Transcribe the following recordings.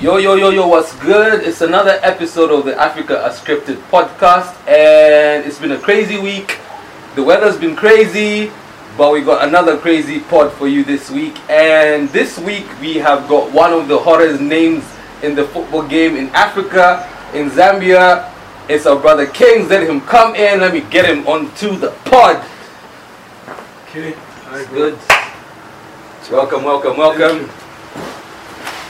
Yo, yo, yo, yo, what's good? It's another episode of the Africa Unscripted podcast, and it's been a crazy week. The weather's been crazy, but we got another crazy pod for you this week. And this week, we have got one of the hottest names in the football game in Africa, in Zambia. It's our brother Kings. Let him come in. Let me get him onto the pod. Okay, It's good. Welcome, welcome, welcome.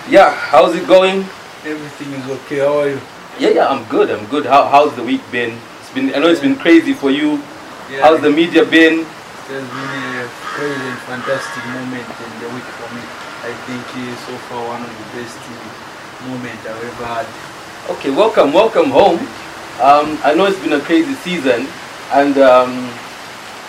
Yeah, how's it going? Everything is okay. How are you? Yeah, yeah, I'm good. I'm good. How, how's the week been? It's been. I know it's been crazy for you. Yeah, How's the media been? It has been a crazy and fantastic moment in the week for me. I think it's so far one of the best moments I've ever had. Okay, welcome, welcome home. Um, I know it's been a crazy season, and um,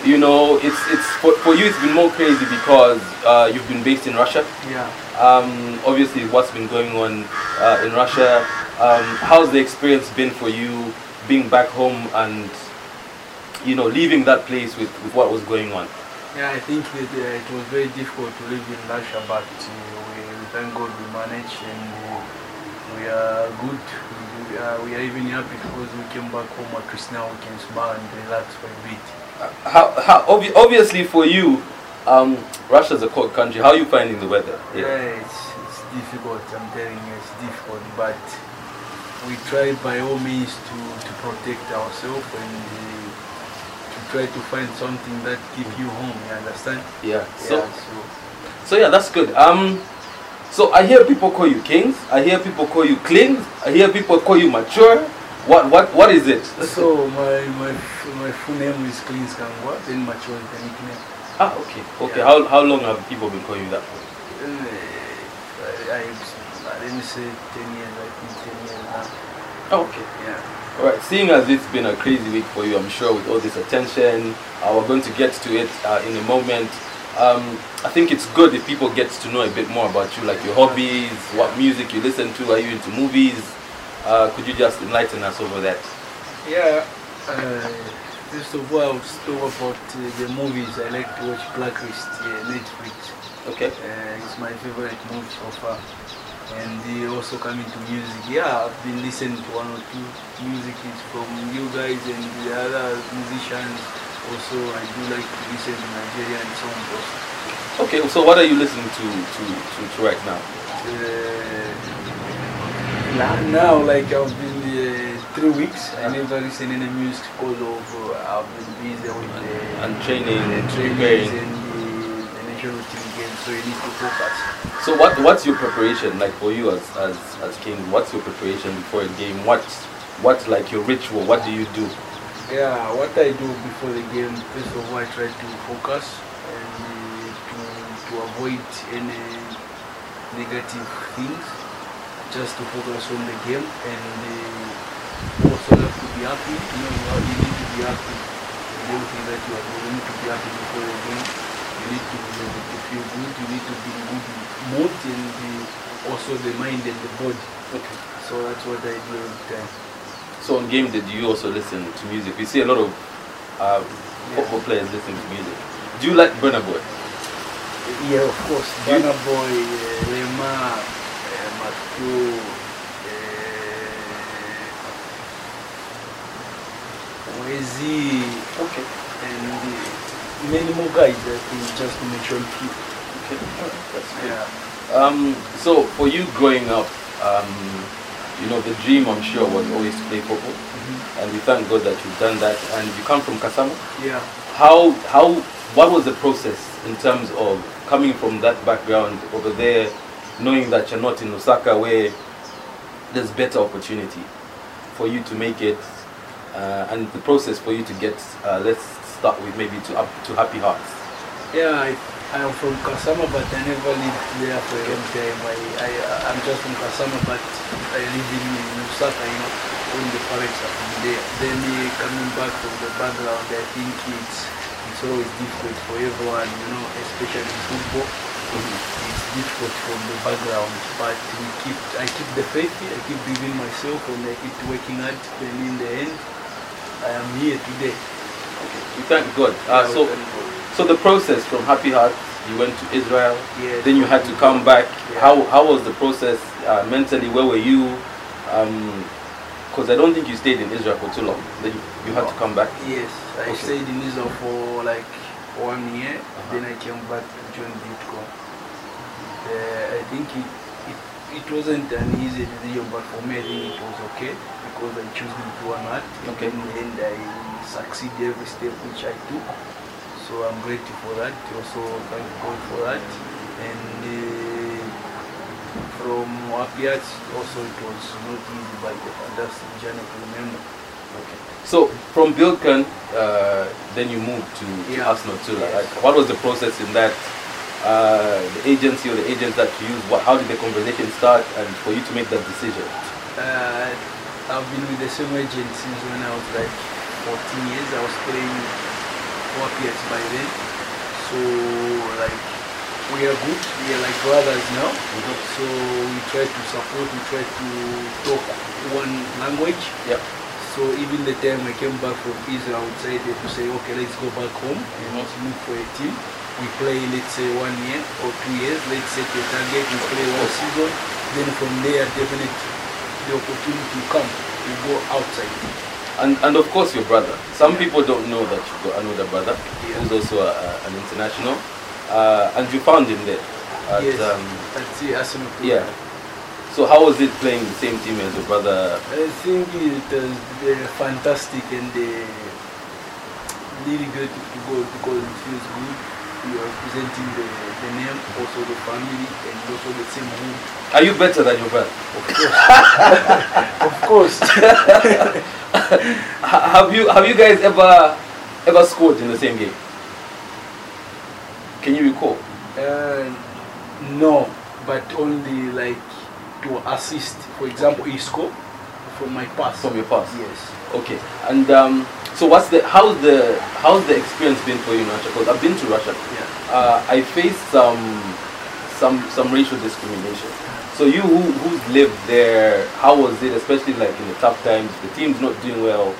you know, it's it's for, for you. It's been more crazy because uh, you've been based in Russia. Yeah. Um, obviously, what's been going on uh, in Russia? Um, how's the experience been for you being back home and you know leaving that place with, with what was going on? Yeah, I think that, uh, it was very difficult to live in Russia, but uh, we, we thank God we managed and uh, we are good. We, are, we are even happy because we came back home at least now we can smile and relax for a bit. How, how obvi- obviously for you, um, Russia's a cold country. How are you finding the weather? Yeah, it's, it's difficult. I'm telling you, it's difficult. But we try by all means to, to protect ourselves and uh, to try to find something that keep you home. You understand? Yeah. So, yeah, so so yeah, that's good. Um, so I hear people call you kings. I hear people call you Klings. I hear people call you mature. What, what, what is it? so my my my full name is Klings Kangwa. Then mature is the nickname. Ah, okay, okay. Yeah. How, how long have people been calling you that for? Uh, I, I, I let me say ten years. I think ten years now. Oh, okay. Yeah. All right. Seeing as it's been a crazy week for you, I'm sure with all this attention, uh, we're going to get to it uh, in a moment. Um, I think it's good if people get to know a bit more about you, like your hobbies, what music you listen to, are you into movies? Uh, could you just enlighten us over that? Yeah. Uh, first of all, I'll talk about uh, the movies. I like to watch Blacklist, uh, Netflix. Okay. Uh, it's my favorite movie so far. And uh, also coming to music. Yeah, I've been listening to one or two music from you guys and the other musicians. Also, I do like to listen to Nigerian songs. Also. Okay. So what are you listening to to, to, to right now? Uh, now, now, like I've been uh, three weeks, I never listen any music because of uh, I've been busy with the And training, the trainings and the, the national team game, so you need to focus. So what what's your preparation like for you as as as king? What's your preparation before a game? What what's like your ritual? What do you do? Yeah, what I do before the game, first of all, I try to focus and uh, to, to avoid any negative things, just to focus on the game and uh, also have to be happy. You know, you have- you need to be happy with everything that you are doing. You need to be happy before the game. You need to, to feel good. You need to be in good mood and uh, also the mind and the body. Okay. So that's what I do every time. So on game day, do you also listen to music? We see a lot of uh, football players listening to music. Do you like Burna Boy? Yeah, of course. You- Burna Boy, uh, Rema, Matthew, uh, Okay. and uh, many more guys, I think, just to mention few. Okay. That's good. Yeah. Um, so for you growing up, um, you know the dream I'm sure was always to play football, and we thank God that you've done that. And you come from Kasama. Yeah. How how what was the process in terms of coming from that background over there, knowing that you're not in Lusaka where there's better opportunity for you to make it, uh, and the process for you to get uh, let's start with maybe to up to Happy Hearts. Yeah, I, I am from Kasama, but I never lived there for a long time. I, I, I'm just from Kasama, but I live in Lusaka, you know, when the parents are from there. Then uh, coming back from the background, I think it's, it's always difficult for everyone, you know, especially in football. It's difficult from the background, but we keep, I keep the faith, I keep believing myself, and I keep working hard, and in the end, I am here today. Okay. We thank God. Uh, so we thank God. So the process from Happy Heart you went to Israel. Yes. Then you had to come back. Yeah. How how was the process uh, mentally? Where were you? Because I don't think you stayed in Israel for too long. Then you, you had to come back. Yes, I Okay. stayed in Israel for like one year. Uh-huh. Then I came back to join Buildcon. Uh, I think it, it it wasn't an easy decision, but for me I think it was okay because I chose Buildcon or not. Okay. In the end, I succeeded every step which I took. So I'm grateful for that. Also thank God for that. And uh, from Wapiat, also it was not easy, but a fantastic journey to remember. Okay. So from Buildcon, uh, then you moved to, to Yeah. Arsenal Tula. Yes. Like, what was the process in that? Uh, the agency or the agents that you use, what, how did the conversation start and for you to make that decision? Uh, I've been with the same agent since when I was like 14 years. I was playing four years by then. So like we are good. We are like brothers now. So we try to support. We try to talk one language. Yep. So even the time I came back from Israel, I decided to say, okay, let's go back home and let's look for a team. We play, let's say, one year or two years. Let's set a target. We play one season. Then from there, definitely the opportunity will come. We go outside. And, and of course your brother. Some people don't know that you've got another brother Yeah. who's also a, a- an international. Uh, and you found him there. At, yes, um, that's it. Arsenal. yeah. So how was it playing the same team as your brother? I think it was uh, fantastic and uh, really good to go because it feels good. You are representing the, the name, also the family, and also the same mood. Are you better than your brother? Of course. of course. Have you have you guys ever ever scored in the same game? Can you recall? uh, no, but only like to assist. For example, he score from my pass. From your pass? Yes. Okay. And um, so what's the how's the how's the experience been for you in Russia? Because I've been to Russia. Yeah. Uh, I faced some some some racial discrimination. So you who who's lived there, how was it, especially like in the tough times, the team's not doing well,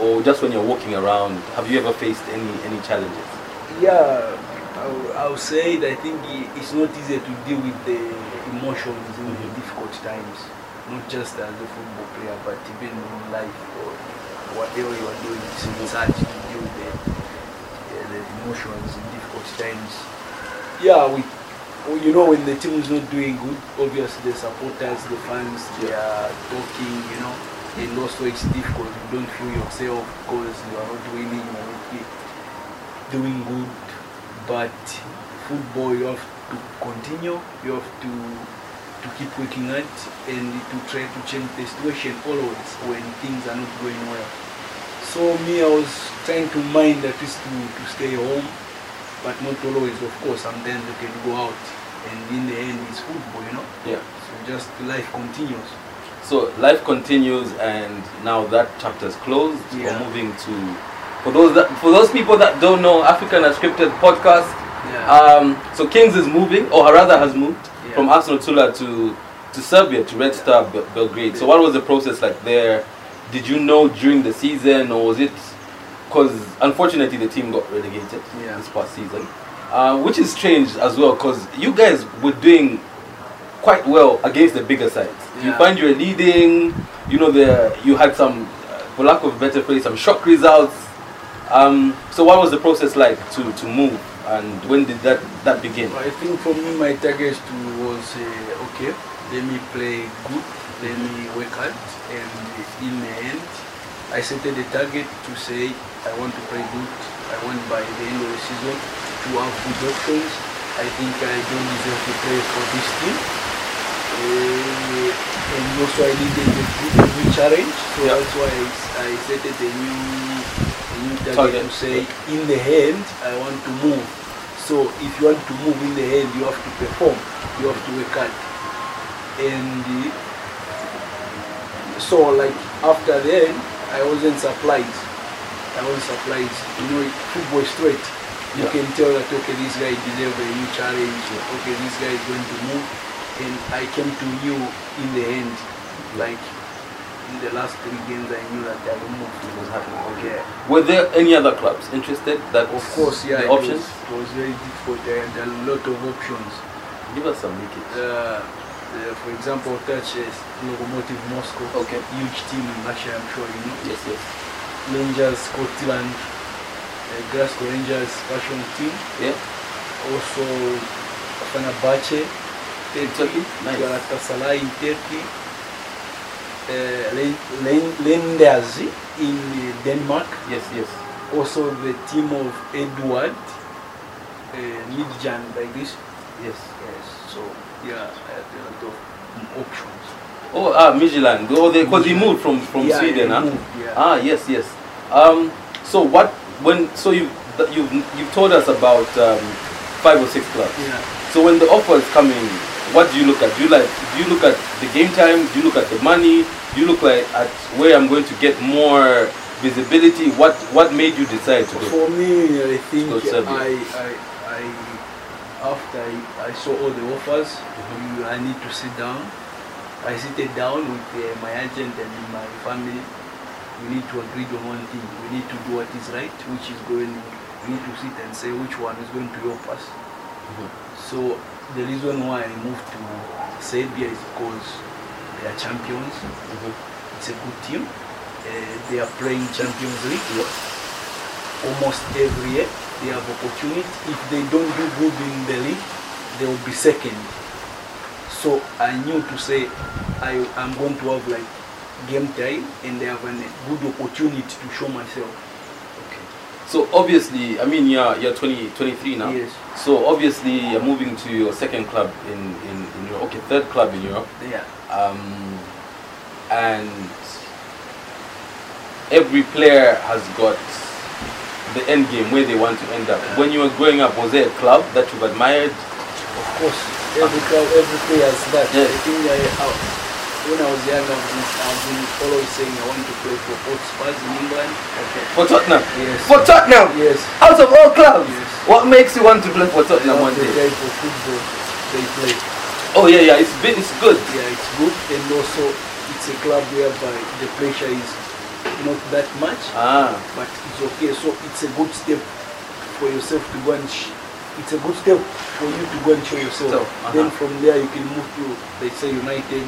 or just when you're walking around? Have you ever faced any any challenges? Yeah, I would say that I think it's not easy to deal with the emotions in the difficult times, not just as a football player, but even in life or whatever you are doing. It's, it's hard to deal with the, uh, the emotions in difficult times. Yeah, we, you know, when the team is not doing good, obviously the supporters, the fans, they are talking, you know, and also it's difficult. You don't feel yourself because you are not winning, you are not doing good, but football you have to continue, you have to to keep working at and to try to change the situation always when things are not going well. So me I was trying to mind at least to, to stay home, but not always of course sometimes you can go out and in the end it's football, you know. Yeah. So just life continues. So life continues, and now that chapter is closed. Yeah. We're moving to for those that for those people that don't know African Unscripted podcast. Yeah. Um, so Kings is moving, or rather has moved Yeah. from Arsenal Tula to to Serbia to Red Star Bel- Belgrade. So what was the process like there? Did you know during the season, or was it? Because unfortunately the team got relegated Yeah. this past season, uh, which is strange as well. Because you guys were doing quite well against the bigger sides. You find you're leading. You know the you had some, uh, for lack of a better phrase, some shock results. Um, so what was the process like to, to move, and when did that that begin? I think for me my target was uh, okay. Let me play good. Let me work hard, and in the end, I set the target to say I want to play good. I want by the end of the season to have good options. I think I don't deserve to play for this team. Uh, and also I needed a good challenge, so Yeah. that's why I, I set a new, a new target, Target. to say in the end I want to move. So if you want to move in the end, you have to perform. You have to work hard. And uh, so like after then, I wasn't surprised. I wasn't surprised. You know, football straight. You Yeah. can tell that okay, this guy deserves a new challenge. Okay, this guy is going to move. And I came to you in the end, like in the last three games, I knew that I will move. It was happening. Okay. Were there any other clubs interested? That Of course, yeah. The it options. Was, it was very difficult. There are a lot of options. Give us some leakage. Uh, uh, for example, touch is Lokomotiv Moscow. Okay. Huge team in Russia, I'm sure you know. yes, yes. Rangers Scotland, uh, Glasgow Rangers fashion team. Yeah. Also, Fenerbahce, Turkey. Nice. Galatasaray in Turkey. Uh, Len- Lenders in Denmark. Yes, yes. Also, the team of Edward uh, Midjan, like this. Yes. Yes. So, yeah, a lot of options. Oh, ah, Midtjylland. Oh, they because he moved from from Yeah, Sweden, huh? moved, yeah. Ah, yes, yes. Um, so what when so you you've you've told us about um, five or six clubs. Yeah. So when the offers come in, what do you look at? Do you like do you look at the game time? Do you look at the money? Do you look like at where I'm going to get more visibility? What what made you decide to go? For me, I think I, I, I, after I, I saw all the offers, Mm-hmm. I need to sit down. I sit down with uh, my agent and my family. We need to agree on one thing. We need to do what is right, which is going. We need to sit and say which one is going to help us. Mhm. So the reason why I moved to Serbia is because they are champions. Mhm. It's a good team. Uh, they are playing Champions League Yeah. almost every year. They have opportunity. If they don't do good in the league, they will be second. So I knew to say I am going to have like game time and they have a good opportunity to show myself. So obviously, I mean, you're you're 20, 23 now. Yes. So obviously, you're moving to your second club in in, in Europe. Okay, third club in Europe. Yeah. Um, and every player has got the end game where they want to end up. When you were growing up, was there a club that you've admired? Of course, every club, every player has that. Yeah. I think I, I, when I was young, I've been, I've been always saying I want to play for Spurs in England. Okay. For Tottenham. Yes. For Tottenham. Yes. Out of all clubs, Yes. what makes you want to play for Tottenham one day? type of football they play. Oh yeah, yeah. It's been, it's good. Yeah, it's good, and also it's a club whereby the pressure is not that much, Ah. but it's okay. So it's a good step for yourself to go and. It's a good step for you to go and show yourself. So, uh-huh. Then from there you can move to, let's say, United,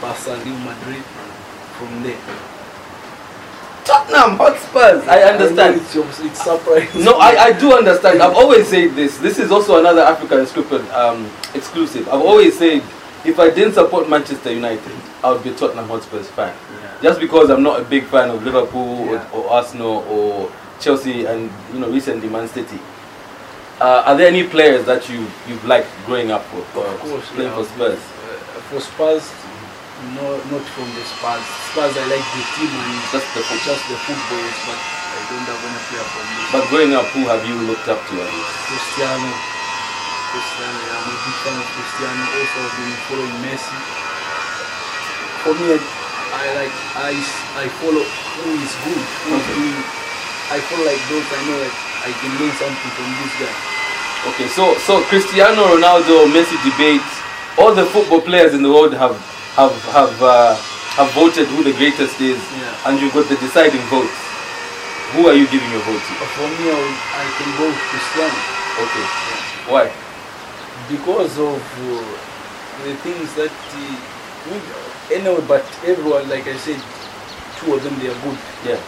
Barca, Real Madrid. From there, Tottenham Hotspurs. I understand. it's, obs- it's surprising. No, I, I do understand. I've always said this. This is also another African exclusive. Um, exclusive. I've always said if I didn't support Manchester United, I would be a Tottenham Hotspurs fan. Yeah. Just because I'm not a big fan of Liverpool Yeah. or, or Arsenal or Chelsea and you know recently Man City. Uh, are there any players that you you've liked growing up for, for Of course, playing yeah, for Spurs? Uh, for Spurs, no, not from the Spurs. Spurs, I like the team and Just the football. just the football, but I don't have any player from this. But growing up, who have you looked up to? Cristiano, Cristiano, I'm a big fan of Cristiano. Also, I've been following Messi. For me, I, like I, I follow who is good, who is Okay. doing. I follow like those I know that I can learn something from this guy. Okay, so so Cristiano Ronaldo, Messi debate. All the football players in the world have have have uh, have voted who the greatest is, Yeah. and you've got the deciding votes. Who are you giving your vote to? For me, I, I can go with Cristiano. Okay, why? because of uh, the things that uh, we- anyway but everyone like i said two of them they are good Yeah,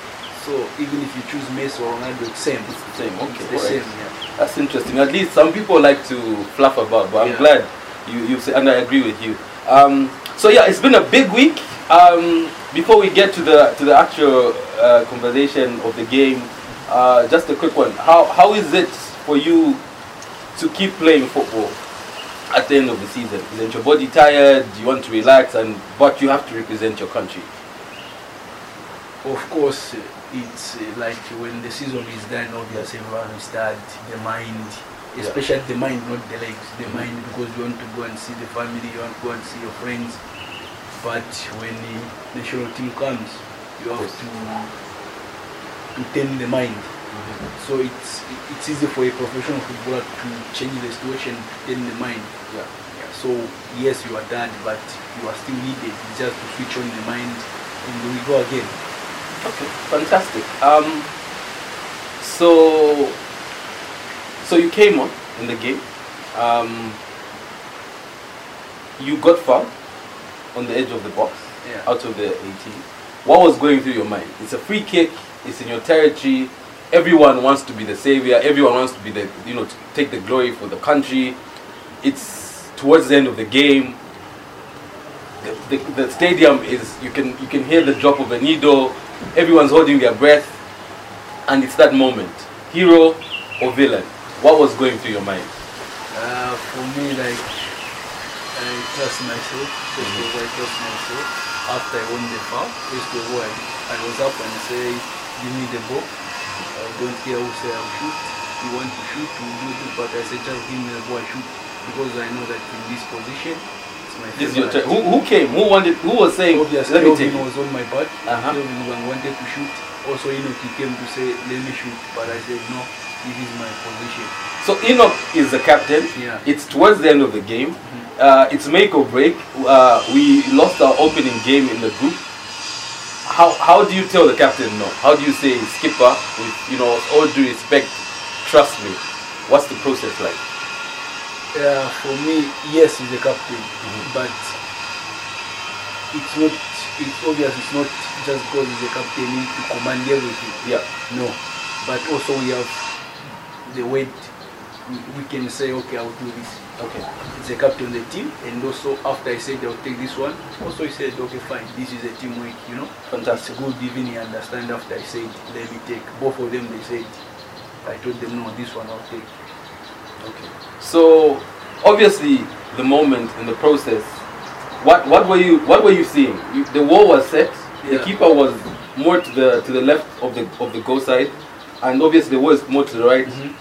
so even if you choose messi or ronaldo it's same it's the same. Okay, it's the same yeah That's interesting. At least some people like to fluff about, but I'm Yeah. glad you you say, and I agree with you. Um, so yeah, it's been a big week. Um, before we get to the to the actual uh, conversation of the game, uh, just a quick one. How how is it for you to keep playing football at the end of the season? Isn't your body tired? You want to relax? And but you have to represent your country. of course it's uh, like when the season is done obviously everyone will start the mind Yeah. especially the mind not the legs the mind because you want to go and see the family you want to go and see your friends but when the national team comes you have Yes. to to tame the mind So it's it's easy for a professional footballer to change the situation, turn the mind. Yeah. Yeah. So yes, you are done, but you are still needed. It's just to switch on the mind and we go again. Okay, fantastic. Um, so, so you came on in the game. Um, you got fouled on the edge of the box, Yeah. out of the 18. What was going through your mind? It's a free kick. It's in your territory. Everyone wants to be the savior. Everyone wants to be the, you know, take the glory for the country. It's towards the end of the game. The, the, the stadium is you can you can hear the drop of a needle. Everyone's holding their breath, and it's that moment. Hero or villain? What was going through your mind? Uh, for me, like, I trust myself. First of all, I trust myself. After I won the foul, first of all, I, was up and say, give me the ball. I don't care who say I'll shoot. You want to shoot, you do it, but I said, just give me the ball, I shoot. Because I know that in this position, it's my This is your turn. Who, who came? Who wanted? Who was saying? Obviously, Let me take was on my butt. Kelvin wa- wanted to shoot. Also, Enoch, he came to say, let me shoot. But I said, no, this is my position. So Enoch is the captain. Yeah. It's towards the end of the game. Uh, it's make or break. Uh, we lost our opening game in the group. How how do you tell the captain no? How do you say skipper with you know all due respect, trust me? What's the process like? Uh, for me, yes, he's a captain, Mhm. but it's not. It's obvious. It's not just because he's a captain he need to command everything. Yeah. No, but also we have the weight. We, can say, okay, I'll do this. Okay. It's a captain of the team, and also after I said I'll take this one, also he said, okay, fine, this is a team teamwork. You know, Fantastic. it's good even he understand after I said let me take. Both of them they said. I told them no, this one I'll take. Okay. So obviously the moment in the process, what what were you what were you seeing? You, the wall was set. The keeper was more to the to the left of the of the goal side, and obviously the wall is more to the right. Mhm.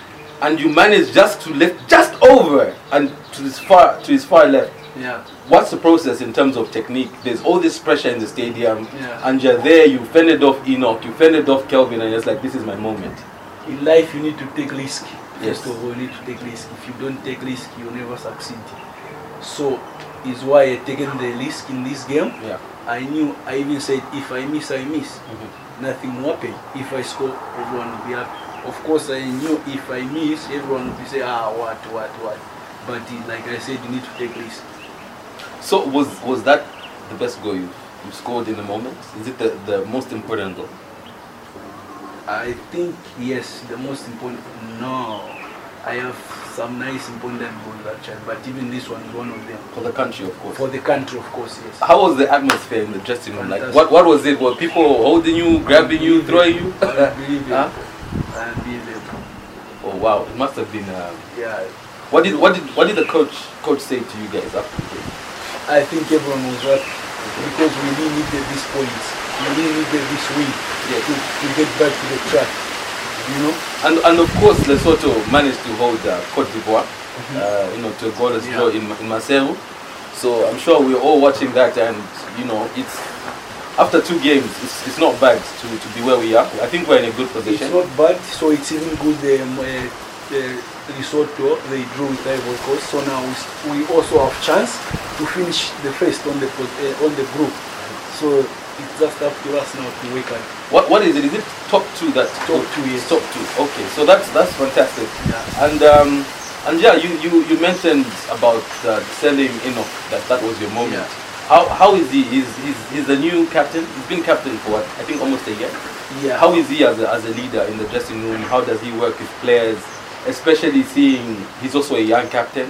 And you manage just to lift just over and to his far to his far left. Yeah. What's the process in terms of technique? There's all this pressure in the stadium, Yeah. and you're there. You fended off Enoch, you fended off Kelvin, and it's like this is my moment. In life, you need to take risk. Yes. First of all, you need to take risk. If you don't take risk, you'll never succeed. So, is why I taken the risk in this game. Yeah. I knew. I even said, if I miss, I miss. Mhm. Nothing will happen. If I score, everyone will be happy. Of course, I knew if I miss, everyone will be say, ah, what, what, what. But like I said, you need to take risk. So was was that the best goal you, you scored in the moment? Is it the, the most important goal? I think yes, the most important. No, I have some nice important goals actually, but even this one is one of them. For the country, of course. For the country, of course, yes. How was the atmosphere in the dressing room? Like, what, what was it? Were people holding you, grabbing you, throwing you? Unbelievable. Huh? Unbelievable. Oh wow, it must have been. Uh, Yeah, what did what did what did the coach coach say to you guys after the game? I think everyone was happy because we really needed this point. We really needed this win Yes. to, to get back to the track. You know? And and of course, Lesotho managed to hold uh, Cote d'Ivoire, uh, you know, to a goalless Yeah. draw in in Maseru. So I'm sure we're all watching that, and you know, it's after two games, it's, it's not bad to, to be where we are. I think we're in a good position. It's not bad, so it's even good. Um, uh, uh, Lesotho they drew with Ivory Coast, so now we, we also have chance to finish the first on the uh, on the group. So it's just up to us now to wake up. What what is it? Is it top two that Top two, yes. Top two. Okay, so that's that's fantastic. Yeah. And um, and yeah, you, you, you mentioned about uh, selling Enoch. That that was your moment. Yeah. How how is he? He's, he's he's the new captain. He's been captain for what? I think almost a year. Yeah. How is he as a, as a leader in the dressing room? How does he work with players? Especially seeing he's also a young captain,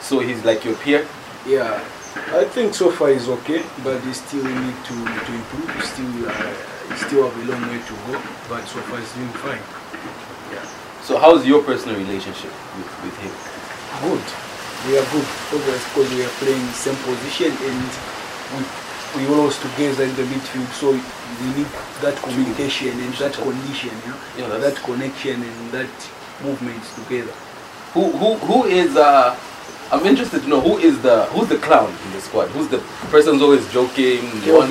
so he's like your peer. Yeah, I think so far is okay, but he still need to, to improve. Still, uh, still have a long way to go, but so far he's doing fine. Yeah, So how's your personal relationship with, with him? good. We are good, because we are playing same position and we we always together in the midfield. So we need that communication and that condition, you know, Yeah, that connection and that movement together. Who who who is uh I'm interested to know who is the who's the clown in the squad? Who's the person's always joking, one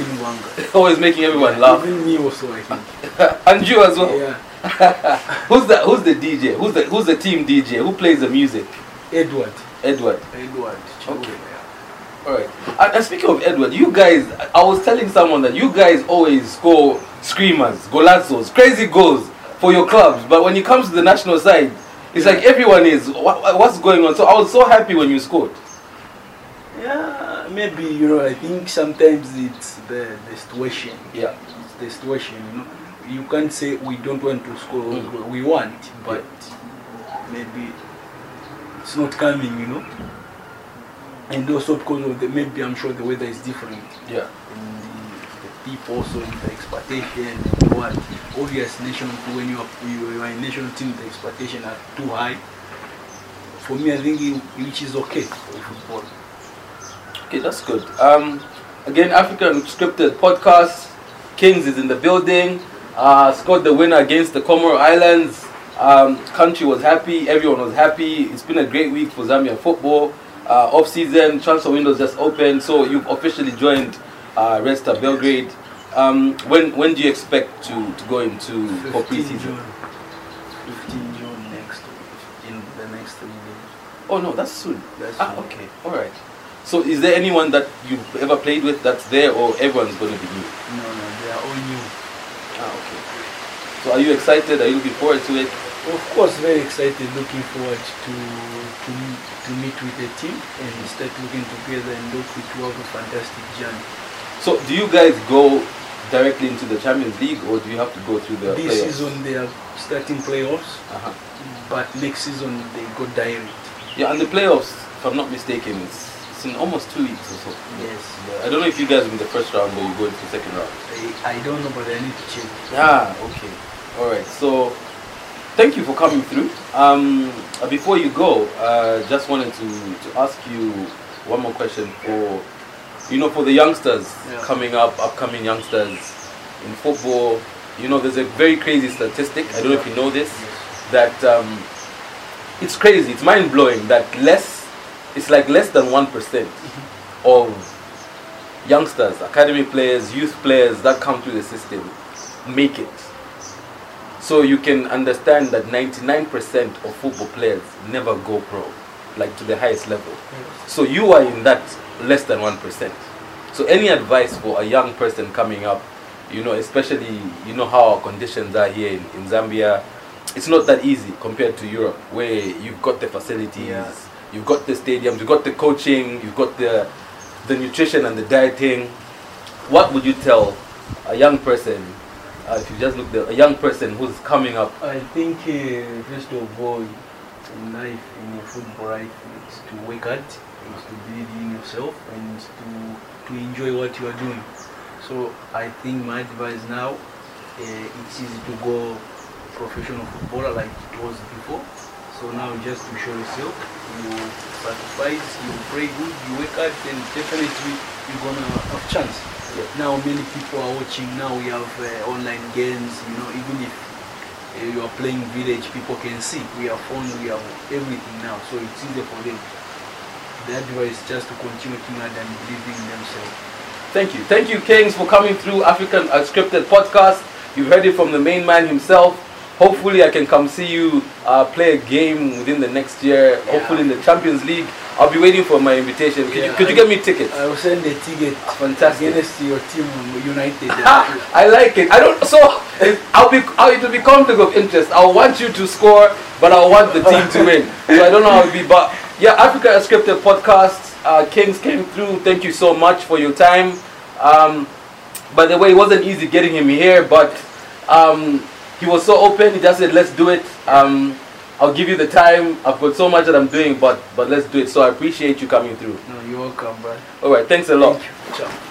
always making everyone Yeah, laugh? Even me also, I think. and you as well. Yeah, who's the who's the DJ? Who's the who's the team DJ? Who plays the music? Edward. Edward. Edward. Okay. yeah. All right. And, and speaking of Edward, you guys, I was telling someone that you guys always score screamers, golazos, crazy goals for your clubs. But when it comes to the national side, it's like everyone is. What, what's going on? So I was so happy when you scored. Yeah, maybe you know. I think sometimes it's the the situation. Yeah. It's the situation. You know, you can't say we don't want to score. Mm. We want, but maybe it's not coming. You know, and also because of the maybe I'm sure the weather is different. Yeah. People also the expectation and what obvious national when you are you are in national team the expectation are too high. For me, I think it, which is okay for football. Okay, that's good. Um, again, African Scripted Podcast. Kings is in the building. Uh, scored the winner against the Comoro Islands. Um, country was happy. Everyone was happy. It's been a great week for Zambia football. Uh, off season transfer windows just opened, so you've officially joined uh, Red Star Belgrade. Um, when when do you expect to, to go into for 15 preseason? June. 15 June next in the next three days. Oh no, that's soon. That's Ah, soon. okay, all right. So, is there anyone that you've ever played with that's there, or everyone's going to be new? No, no, they are all new. Ah, okay. So are you excited? Are you looking forward to it? Of course, very excited, looking forward to to to meet with the team and start looking together and look to have a fantastic journey. So do you guys go directly into the Champions League or do you have to go through the this playoffs? season they are starting playoffs, Uh-huh. but next season they go direct. Yeah, and the playoffs, if I'm not mistaken, it's, it's in almost two weeks or so. Yes, I don't know if you guys are in the first round or you go into the second round. I, I don't know, but I need to check. Ah, okay. All right. So, thank you for coming through. Um, uh, before you go, uh, just wanted to, to ask you one more question for, you know, for the youngsters Yeah. coming up, upcoming youngsters in football. You know, there's a very crazy statistic. I don't know if you know this. That um, it's crazy. It's mind blowing that less, it's like less than one percent of youngsters, academy players, youth players that come through the system make it. So you can understand that 99% of football players never go pro, like to the highest level. So you are in that less than 1%. So any advice for a young person coming up, you know, especially you know how our conditions are here in, in Zambia, it's not that easy compared to Europe where you've got the facilities, Yeah. you've got the stadiums, you've got the coaching, you've got the the nutrition and the dieting. What would you tell a young person uh, if you just look the a young person who's coming up? I think uh, first of all, in life, in your football life, is to work hard, is to believe in yourself, and to to enjoy what you are doing. So I think my advice now, uh, it's easy to go professional footballer like it was before. So now just to show yourself, you sacrifice, you pray good, you wake up, then definitely you're gonna have chance. Yeah. Now many people are watching. Now we have uh, online games. You know, even if uh, you are playing village, people can see. We have phone, we have everything now, so it's easier for them. The advice just to continue working hard and believing in themselves. Thank you. Thank you, Kings, for coming through African Unscripted Podcast. You've heard it from the main man himself. Hopefully, I can come see you uh, play a game within the next year. Yeah. Hopefully, in the Champions League. I'll be waiting for my invitation. Could, you, Yeah, could you get me tickets? I will send a ticket Fantastic. against your team, United. I like it. I don't. So I'll be. I'll, it'll be conflict of interest. I want you to score, but I want the team to win. So I don't know how it'll be, but yeah, Africa Unscripted podcast. Uh, Kings came through. Thank you so much for your time. Um, by the way, it wasn't easy getting him here, but um, he was so open. He just said, "Let's do it." Um, I'll give you the time. I've got so much that I'm doing, but but let's do it. So I appreciate you coming through. no, you're welcome, bro. All right. Thanks a lot. Thank you. Ciao.